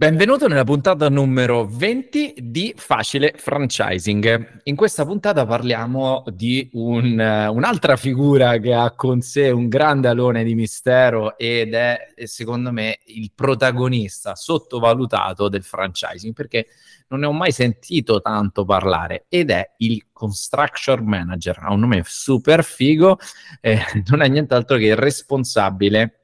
Benvenuto nella puntata numero 20 di Facile Franchising. In questa puntata parliamo di un, un'altra figura che ha con sé un grande alone di mistero ed è secondo me il protagonista sottovalutato del franchising perché non ne ho mai sentito tanto parlare ed è il Construction Manager. Ha un nome super figo, eh, non è nient'altro che il responsabile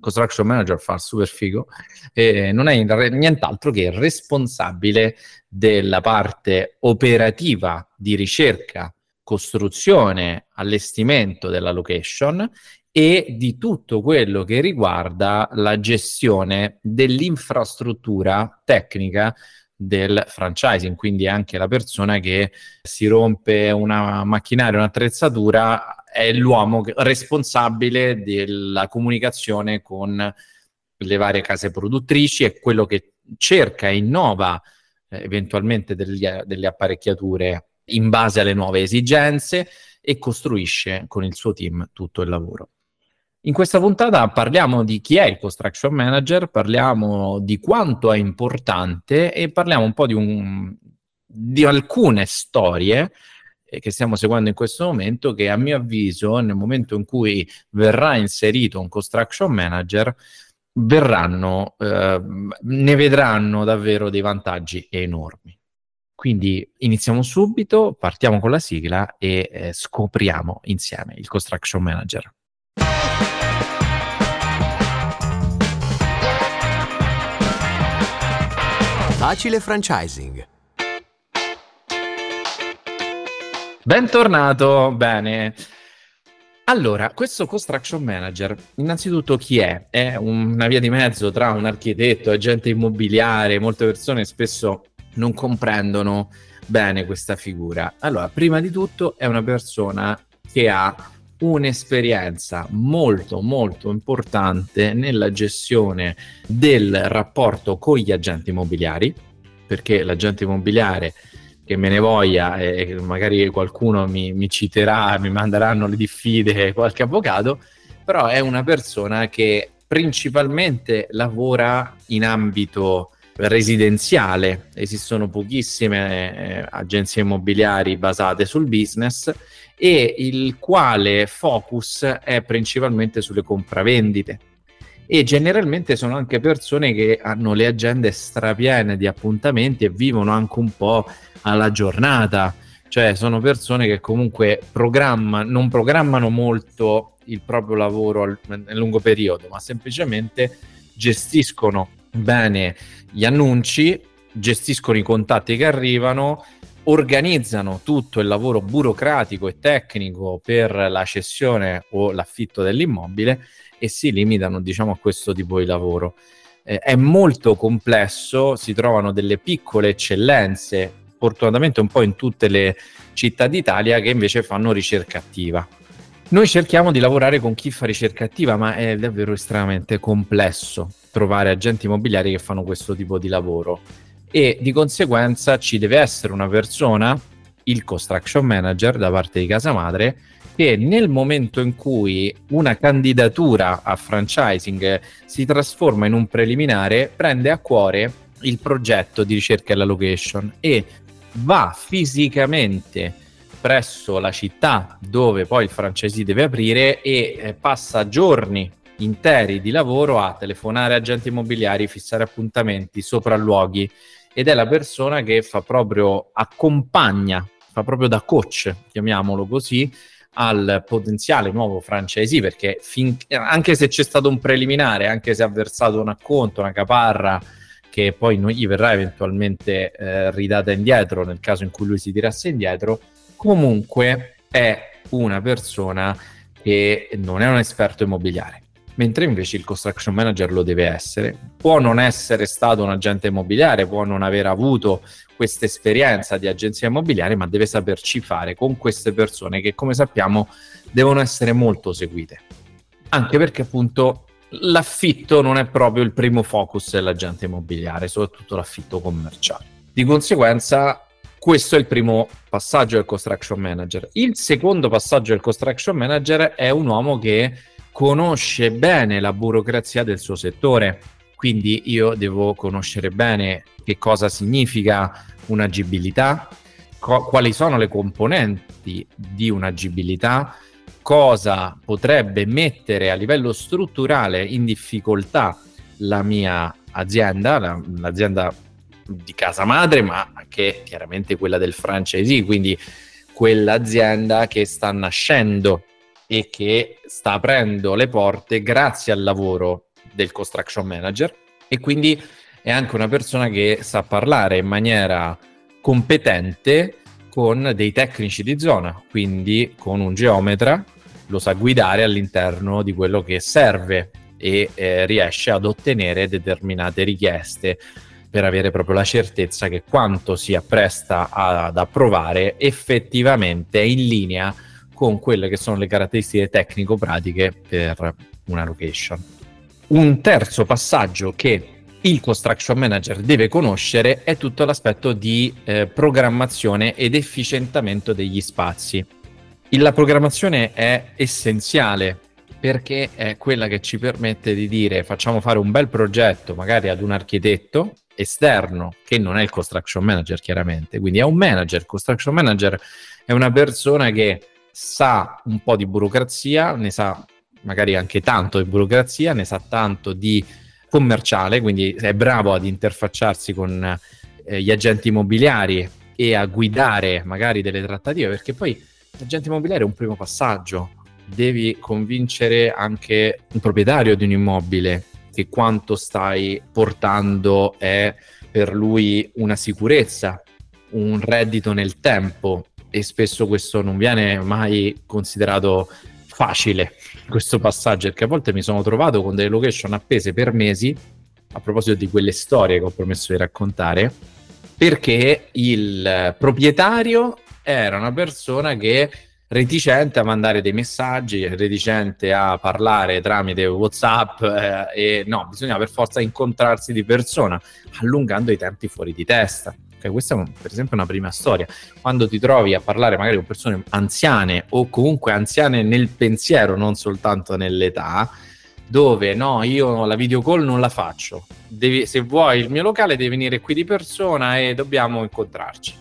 construction manager fa super figo, eh, non è nient'altro che responsabile della parte operativa di ricerca, costruzione, allestimento della location e di tutto quello che riguarda la gestione dell'infrastruttura tecnica del franchising, quindi anche la persona che si rompe una macchinaria, un'attrezzatura, è l'uomo responsabile della comunicazione con le varie case produttrici, è quello che cerca e innova eh, eventualmente degli, delle apparecchiature in base alle nuove esigenze e costruisce con il suo team tutto il lavoro. In questa puntata parliamo di chi è il construction manager, parliamo di quanto è importante e parliamo un po' di, un, di alcune storie che stiamo seguendo in questo momento, che a mio avviso nel momento in cui verrà inserito un construction manager, verranno, eh, ne vedranno davvero dei vantaggi enormi. Quindi iniziamo subito, partiamo con la sigla e eh, scopriamo insieme il construction manager. Facile franchising Bentornato, bene. Allora, questo construction manager, innanzitutto chi è? È una via di mezzo tra un architetto, agente immobiliare, molte persone spesso non comprendono bene questa figura. Allora, prima di tutto è una persona che ha un'esperienza molto molto importante nella gestione del rapporto con gli agenti immobiliari, perché l'agente immobiliare che me ne voglia e magari qualcuno mi, mi citerà, mi manderanno le diffide qualche avvocato, però è una persona che principalmente lavora in ambito residenziale, esistono pochissime eh, agenzie immobiliari basate sul business e il quale focus è principalmente sulle compravendite e generalmente sono anche persone che hanno le agende strapiene di appuntamenti e vivono anche un po' alla giornata, cioè sono persone che comunque programma, non programmano molto il proprio lavoro al, nel lungo periodo, ma semplicemente gestiscono bene gli annunci, gestiscono i contatti che arrivano, organizzano tutto il lavoro burocratico e tecnico per la cessione o l'affitto dell'immobile e si limitano diciamo a questo tipo di lavoro. Eh, è molto complesso, si trovano delle piccole eccellenze, fortunatamente un po' in tutte le città d'Italia che invece fanno ricerca attiva. Noi cerchiamo di lavorare con chi fa ricerca attiva, ma è davvero estremamente complesso trovare agenti immobiliari che fanno questo tipo di lavoro e di conseguenza ci deve essere una persona, il construction manager da parte di casa madre, che nel momento in cui una candidatura a franchising si trasforma in un preliminare, prende a cuore il progetto di ricerca e la location e va fisicamente presso la città dove poi il franchisee deve aprire e eh, passa giorni interi di lavoro a telefonare agenti immobiliari, fissare appuntamenti, sopralluoghi ed è la persona che fa proprio accompagna, fa proprio da coach, chiamiamolo così, al potenziale nuovo franchisee perché fin, anche se c'è stato un preliminare, anche se ha versato un acconto, una caparra che poi non gli verrà eventualmente eh, ridata indietro nel caso in cui lui si tirasse indietro, comunque è una persona che non è un esperto immobiliare mentre invece il construction manager lo deve essere. Può non essere stato un agente immobiliare, può non aver avuto questa esperienza di agenzia immobiliare, ma deve saperci fare con queste persone che, come sappiamo, devono essere molto seguite. Anche perché appunto l'affitto non è proprio il primo focus dell'agente immobiliare, soprattutto l'affitto commerciale. Di conseguenza, questo è il primo passaggio del construction manager. Il secondo passaggio del construction manager è un uomo che conosce bene la burocrazia del suo settore. quindi io devo conoscere bene che cosa significa un'agibilità, co- quali sono le componenti di un'agibilità, cosa potrebbe mettere a livello strutturale in difficoltà la mia azienda, la, l'azienda di casa madre, ma anche chiaramente quella del franchisee, quindi quell'azienda che sta nascendo e che sta aprendo le porte grazie al lavoro del construction manager. E quindi è anche una persona che sa parlare in maniera competente con dei tecnici di zona, quindi con un geometra lo sa guidare all'interno di quello che serve e eh, riesce ad ottenere determinate richieste per avere proprio la certezza che quanto si appresta ad approvare effettivamente è in linea con quelle che sono le caratteristiche tecnico-pratiche per una location. Un terzo passaggio che il construction manager deve conoscere è tutto l'aspetto di eh, programmazione ed efficientamento degli spazi. La programmazione è essenziale perché è quella che ci permette di dire facciamo fare un bel progetto magari ad un architetto esterno che non è il construction manager chiaramente, quindi è un manager, il construction manager è una persona che sa un po' di burocrazia, ne sa magari anche tanto di burocrazia, ne sa tanto di commerciale, quindi è bravo ad interfacciarsi con eh, gli agenti immobiliari e a guidare magari delle trattative, perché poi l'agente immobiliare è un primo passaggio, devi convincere anche il proprietario di un immobile che quanto stai portando è per lui una sicurezza, un reddito nel tempo e spesso questo non viene mai considerato facile questo passaggio perché a volte mi sono trovato con delle location appese per mesi a proposito di quelle storie che ho promesso di raccontare perché il proprietario era una persona che reticente a mandare dei messaggi, reticente a parlare tramite WhatsApp eh, e no, bisogna per forza incontrarsi di persona, allungando i tempi fuori di testa. Okay, questa è per esempio una prima storia. Quando ti trovi a parlare magari con persone anziane o comunque anziane nel pensiero, non soltanto nell'età, dove no, io la video call non la faccio. Devi, se vuoi il mio locale devi venire qui di persona e dobbiamo incontrarci.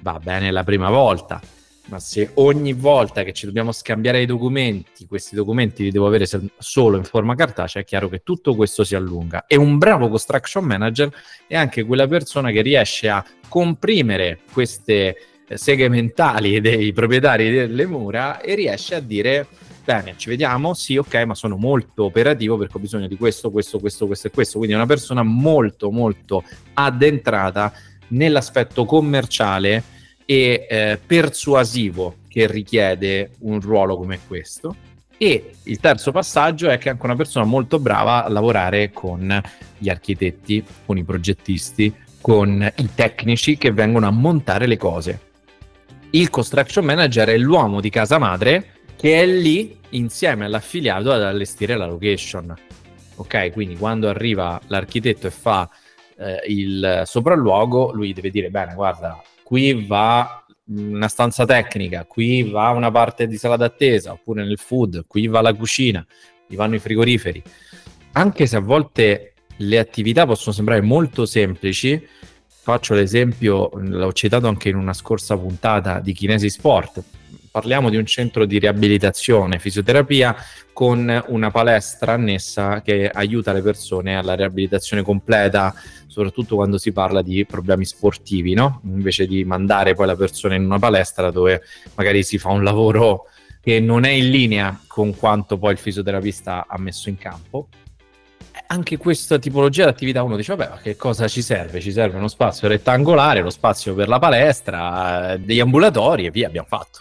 Va bene la prima volta ma se ogni volta che ci dobbiamo scambiare i documenti, questi documenti li devo avere solo in forma cartacea, è chiaro che tutto questo si allunga. E un bravo construction manager è anche quella persona che riesce a comprimere queste eh, seghe mentali dei proprietari delle mura e riesce a dire bene, ci vediamo, sì, ok, ma sono molto operativo perché ho bisogno di questo, questo, questo, questo e questo. Quindi è una persona molto, molto addentrata nell'aspetto commerciale e eh, persuasivo che richiede un ruolo come questo. E il terzo passaggio è che è anche una persona molto brava a lavorare con gli architetti, con i progettisti, con i tecnici che vengono a montare le cose. Il construction manager è l'uomo di casa madre che è lì insieme all'affiliato ad allestire la location. Ok, quindi quando arriva l'architetto e fa eh, il sopralluogo, lui deve dire: Bene, guarda, qui va una stanza tecnica, qui va una parte di sala d'attesa, oppure nel food, qui va la cucina, qui vanno i frigoriferi. Anche se a volte le attività possono sembrare molto semplici, faccio l'esempio, l'ho citato anche in una scorsa puntata di Kinesi Sport, parliamo di un centro di riabilitazione, fisioterapia con una palestra annessa che aiuta le persone alla riabilitazione completa, soprattutto quando si parla di problemi sportivi, no? Invece di mandare poi la persona in una palestra dove magari si fa un lavoro che non è in linea con quanto poi il fisioterapista ha messo in campo. Anche questa tipologia di attività uno dice, vabbè, ma che cosa ci serve? Ci serve uno spazio rettangolare, lo spazio per la palestra, degli ambulatori e via, abbiamo fatto.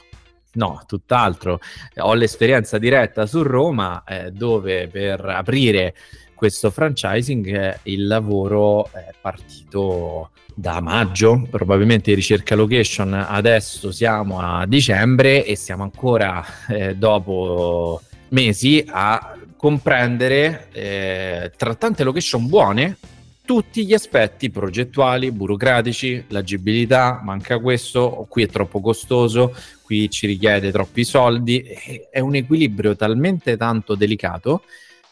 No, tutt'altro. Ho l'esperienza diretta su Roma eh, dove per aprire questo franchising eh, il lavoro è partito da maggio, probabilmente ricerca location adesso siamo a dicembre e siamo ancora eh, dopo mesi a comprendere eh, tra tante location buone tutti gli aspetti progettuali, burocratici, l'agibilità, manca questo, qui è troppo costoso, qui ci richiede troppi soldi, è un equilibrio talmente tanto delicato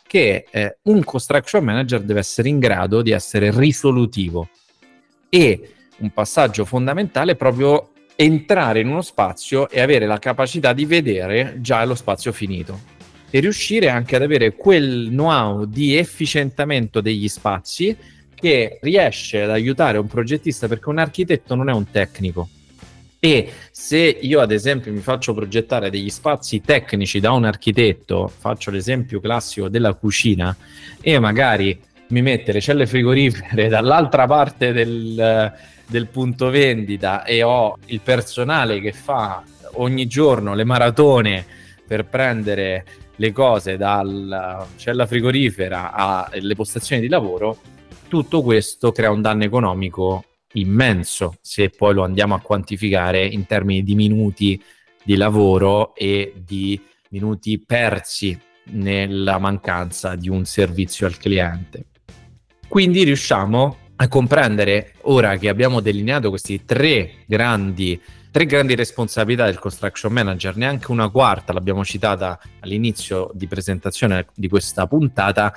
che eh, un construction manager deve essere in grado di essere risolutivo. E un passaggio fondamentale è proprio entrare in uno spazio e avere la capacità di vedere già lo spazio finito e riuscire anche ad avere quel know-how di efficientamento degli spazi che riesce ad aiutare un progettista perché un architetto non è un tecnico. E se io ad esempio mi faccio progettare degli spazi tecnici da un architetto, faccio l'esempio classico della cucina e magari mi mette le celle frigorifere dall'altra parte del, del punto vendita e ho il personale che fa ogni giorno le maratone per prendere le cose dalla cella frigorifera alle postazioni di lavoro, tutto questo crea un danno economico immenso se poi lo andiamo a quantificare in termini di minuti di lavoro e di minuti persi nella mancanza di un servizio al cliente. Quindi riusciamo a comprendere, ora che abbiamo delineato questi tre grandi, tre grandi responsabilità del construction manager, neanche una quarta l'abbiamo citata all'inizio di presentazione di questa puntata,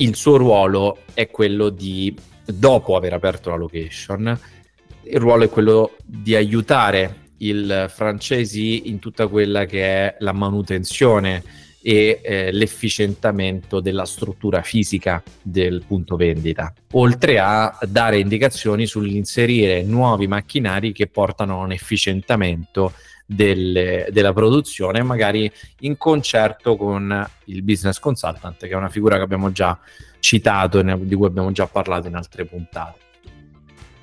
il suo ruolo è quello di, dopo aver aperto la location, il ruolo è quello di aiutare il francesi in tutta quella che è la manutenzione e eh, l'efficientamento della struttura fisica del punto vendita, oltre a dare indicazioni sull'inserire nuovi macchinari che portano a un efficientamento delle, della produzione, magari in concerto con il business consultant, che è una figura che abbiamo già citato e di cui abbiamo già parlato in altre puntate.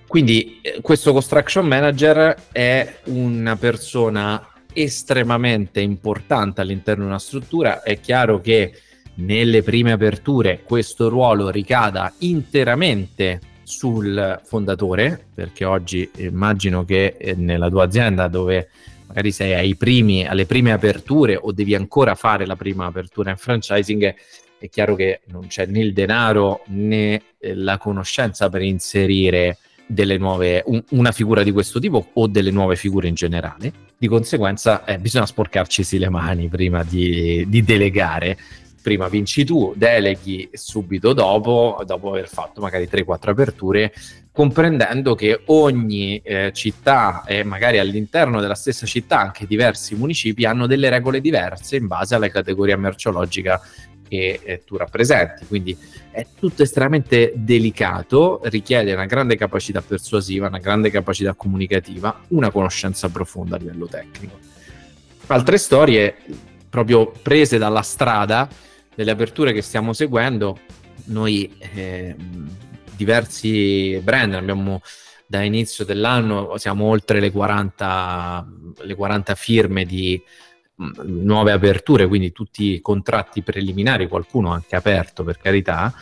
Quindi eh, questo construction manager è una persona estremamente importante all'interno di una struttura. È chiaro che nelle prime aperture questo ruolo ricada interamente sul fondatore, perché oggi immagino che eh, nella tua azienda dove magari sei primi, alle prime aperture o devi ancora fare la prima apertura in franchising, è chiaro che non c'è né il denaro né eh, la conoscenza per inserire delle nuove, un, una figura di questo tipo o delle nuove figure in generale. Di conseguenza eh, bisogna sporcarcisi le mani prima di, di delegare prima vinci tu, deleghi subito dopo, dopo aver fatto magari 3-4 aperture, comprendendo che ogni eh, città e magari all'interno della stessa città anche diversi municipi hanno delle regole diverse in base alla categoria merceologica che eh, tu rappresenti. Quindi è tutto estremamente delicato, richiede una grande capacità persuasiva, una grande capacità comunicativa, una conoscenza profonda a livello tecnico. Altre storie proprio prese dalla strada, delle aperture che stiamo seguendo, noi eh, diversi brand. Abbiamo da inizio dell'anno siamo oltre le 40, le 40 firme di nuove aperture, quindi tutti i contratti preliminari, qualcuno anche aperto per carità,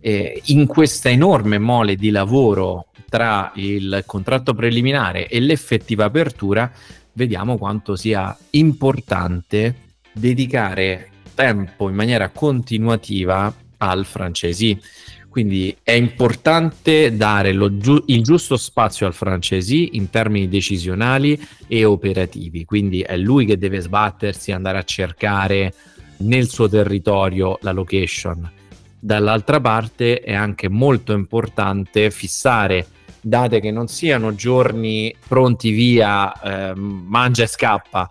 eh, in questa enorme mole di lavoro tra il contratto preliminare e l'effettiva apertura, vediamo quanto sia importante dedicare tempo in maniera continuativa al francesi quindi è importante dare giu- il giusto spazio al francesi in termini decisionali e operativi, quindi è lui che deve sbattersi, andare a cercare nel suo territorio la location. Dall'altra parte è anche molto importante fissare date che non siano giorni pronti via, eh, mangia e scappa,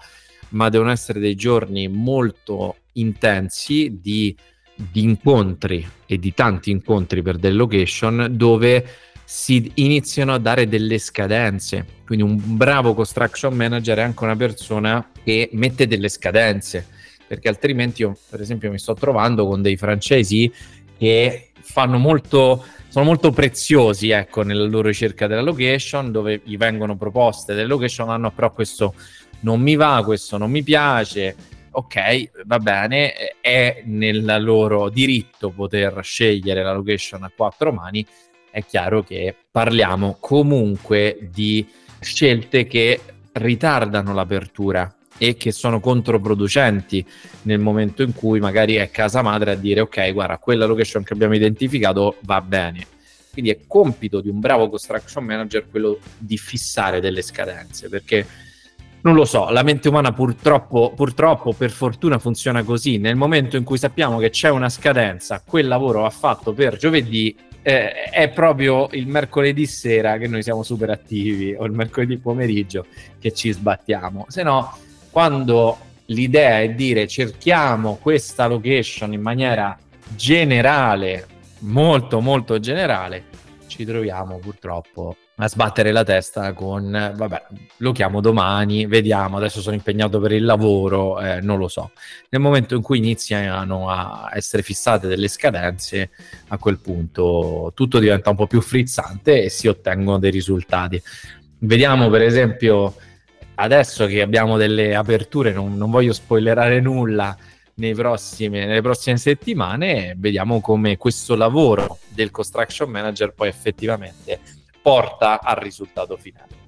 ma devono essere dei giorni molto intensi di di incontri e di tanti incontri per delle location dove si iniziano a dare delle scadenze. Quindi un bravo construction manager è anche una persona che mette delle scadenze, perché altrimenti io per esempio mi sto trovando con dei francesi che fanno molto sono molto preziosi ecco, nella loro ricerca della location, dove gli vengono proposte delle location, hanno però questo non mi va, questo non mi piace, ok, va bene, è nel loro diritto poter scegliere la location a quattro mani, è chiaro che parliamo comunque di scelte che ritardano l'apertura e che sono controproducenti nel momento in cui magari è casa madre a dire ok, guarda, quella location che abbiamo identificato va bene. Quindi è compito di un bravo construction manager quello di fissare delle scadenze, perché non lo so, la mente umana purtroppo, purtroppo, per fortuna funziona così. Nel momento in cui sappiamo che c'è una scadenza, quel lavoro va fatto per giovedì, eh, è proprio il mercoledì sera che noi siamo super attivi o il mercoledì pomeriggio che ci sbattiamo. Se no, quando l'idea è dire cerchiamo questa location in maniera generale, molto molto generale, ci troviamo purtroppo a sbattere la testa con vabbè lo chiamo domani vediamo adesso sono impegnato per il lavoro eh, non lo so. Nel momento in cui iniziano a essere fissate delle scadenze a quel punto tutto diventa un po' più frizzante e si ottengono dei risultati. Vediamo per esempio adesso che abbiamo delle aperture non, non voglio spoilerare nulla prossime, nelle prossime settimane vediamo come questo lavoro del construction manager poi effettivamente porta al risultato finale.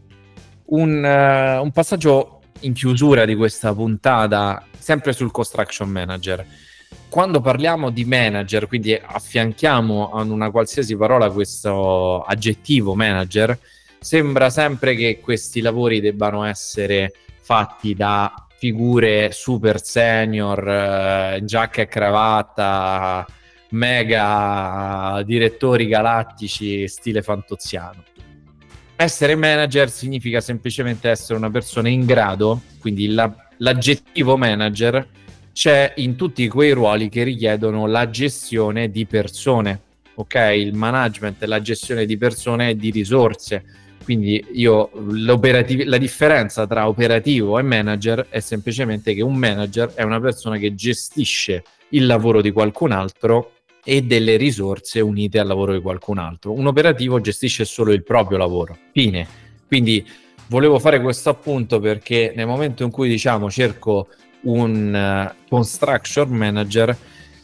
Un, uh, un passaggio in chiusura di questa puntata, sempre sul construction manager. Quando parliamo di manager, quindi affianchiamo a una qualsiasi parola questo aggettivo manager, sembra sempre che questi lavori debbano essere fatti da figure super senior, eh, giacca e cravatta, mega direttori galattici stile fantoziano. Essere manager significa semplicemente essere una persona in grado, quindi la, l'aggettivo manager c'è in tutti quei ruoli che richiedono la gestione di persone, ok? Il management, la gestione di persone e di risorse. Quindi io la differenza tra operativo e manager è semplicemente che un manager è una persona che gestisce il lavoro di qualcun altro e delle risorse unite al lavoro di qualcun altro. Un operativo gestisce solo il proprio lavoro. Fine. Quindi volevo fare questo appunto perché nel momento in cui diciamo cerco un uh, construction manager,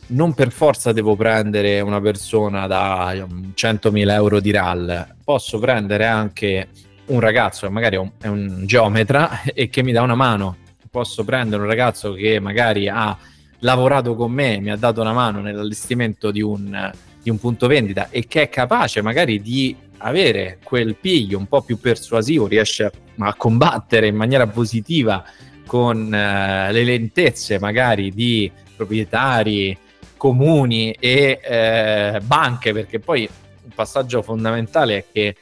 non per forza devo prendere una persona da 100.000 euro di RAL, posso prendere anche un ragazzo che magari è un, è un geometra e che mi dà una mano. Posso prendere un ragazzo che magari ha lavorato con me, mi ha dato una mano nell'allestimento di un, di un punto vendita e che è capace magari di avere quel piglio un po' più persuasivo, riesce a, combattere in maniera positiva con uh, le lentezze magari di proprietari, comuni e uh, banche, perché poi un passaggio fondamentale è che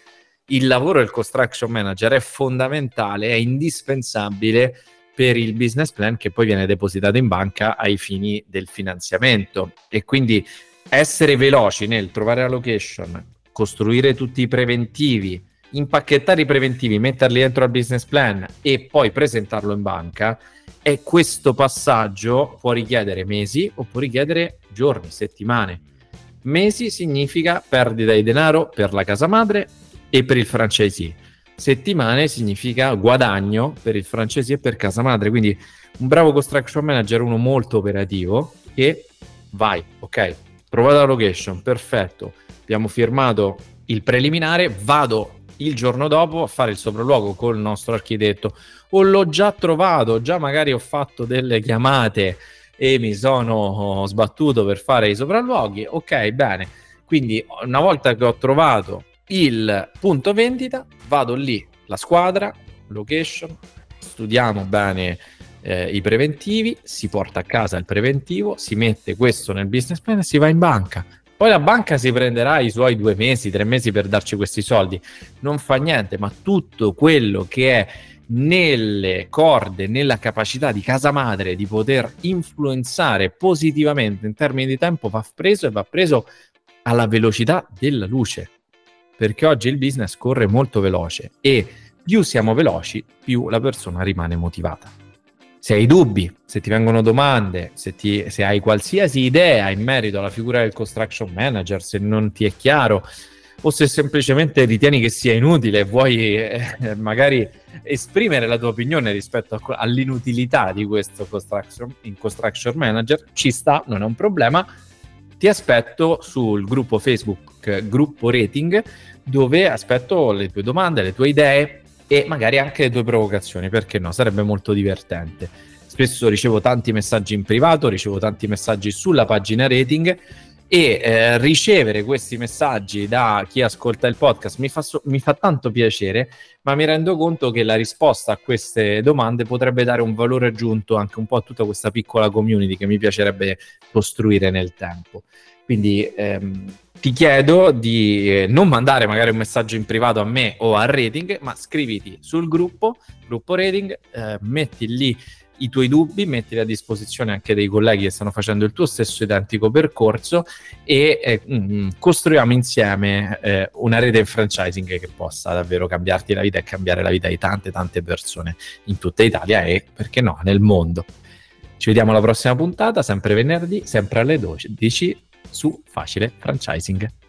il lavoro del construction manager è fondamentale, è indispensabile per il business plan che poi viene depositato in banca ai fini del finanziamento e quindi essere veloci nel trovare la location, costruire tutti i preventivi, impacchettare i preventivi, metterli dentro al business plan e poi presentarlo in banca e questo passaggio può richiedere mesi o può richiedere giorni, settimane. Mesi significa perdita di denaro per la casa madre e per il franchisee settimane significa guadagno per il francese e per casa madre. Quindi un bravo construction manager, uno molto operativo, che vai, ok, trovate la location, perfetto, abbiamo firmato il preliminare, vado il giorno dopo a fare il sopralluogo col nostro architetto o l'ho già trovato, già magari ho fatto delle chiamate e mi sono sbattuto per fare i sopralluoghi, ok, bene. Quindi una volta che ho trovato il punto vendita, vado lì, la squadra, location, studiamo bene eh, i preventivi, si porta a casa il preventivo, si mette questo nel business plan e si va in banca. Poi la banca si prenderà i suoi due mesi, tre mesi per darci questi soldi. Non fa niente, ma tutto quello che è nelle corde, nella capacità di casa madre di poter influenzare positivamente in termini di tempo va preso e va preso alla velocità della luce perché oggi il business corre molto veloce e più siamo veloci, più la persona rimane motivata. Se hai dubbi, se ti vengono domande, se, ti, se hai qualsiasi idea in merito alla figura del construction manager, se non ti è chiaro o se semplicemente ritieni che sia inutile e vuoi eh, magari esprimere la tua opinione rispetto a, all'inutilità di questo construction, in construction manager, ci sta, non è un problema. Ti aspetto sul gruppo Facebook Gruppo Rating dove aspetto le tue domande, le tue idee e magari anche le tue provocazioni, perché no? Sarebbe molto divertente. Spesso ricevo tanti messaggi in privato, ricevo tanti messaggi sulla pagina rating e eh, ricevere questi messaggi da chi ascolta il podcast mi fa, so- mi fa tanto piacere, ma mi rendo conto che la risposta a queste domande potrebbe dare un valore aggiunto anche un po' a tutta questa piccola community che mi piacerebbe costruire nel tempo. Quindi ehm, ti chiedo di eh, non mandare magari un messaggio in privato a me o a Rating, ma scriviti sul gruppo, gruppo Rating, eh, metti lì i tuoi dubbi, mettili a disposizione anche dei colleghi che stanno facendo il tuo stesso identico percorso e eh, mm, costruiamo insieme eh, una rete in franchising che possa davvero cambiarti la vita e cambiare la vita di tante tante persone in tutta Italia e perché no nel mondo. Ci vediamo alla prossima puntata, sempre venerdì, sempre alle 12 su Facile Franchising.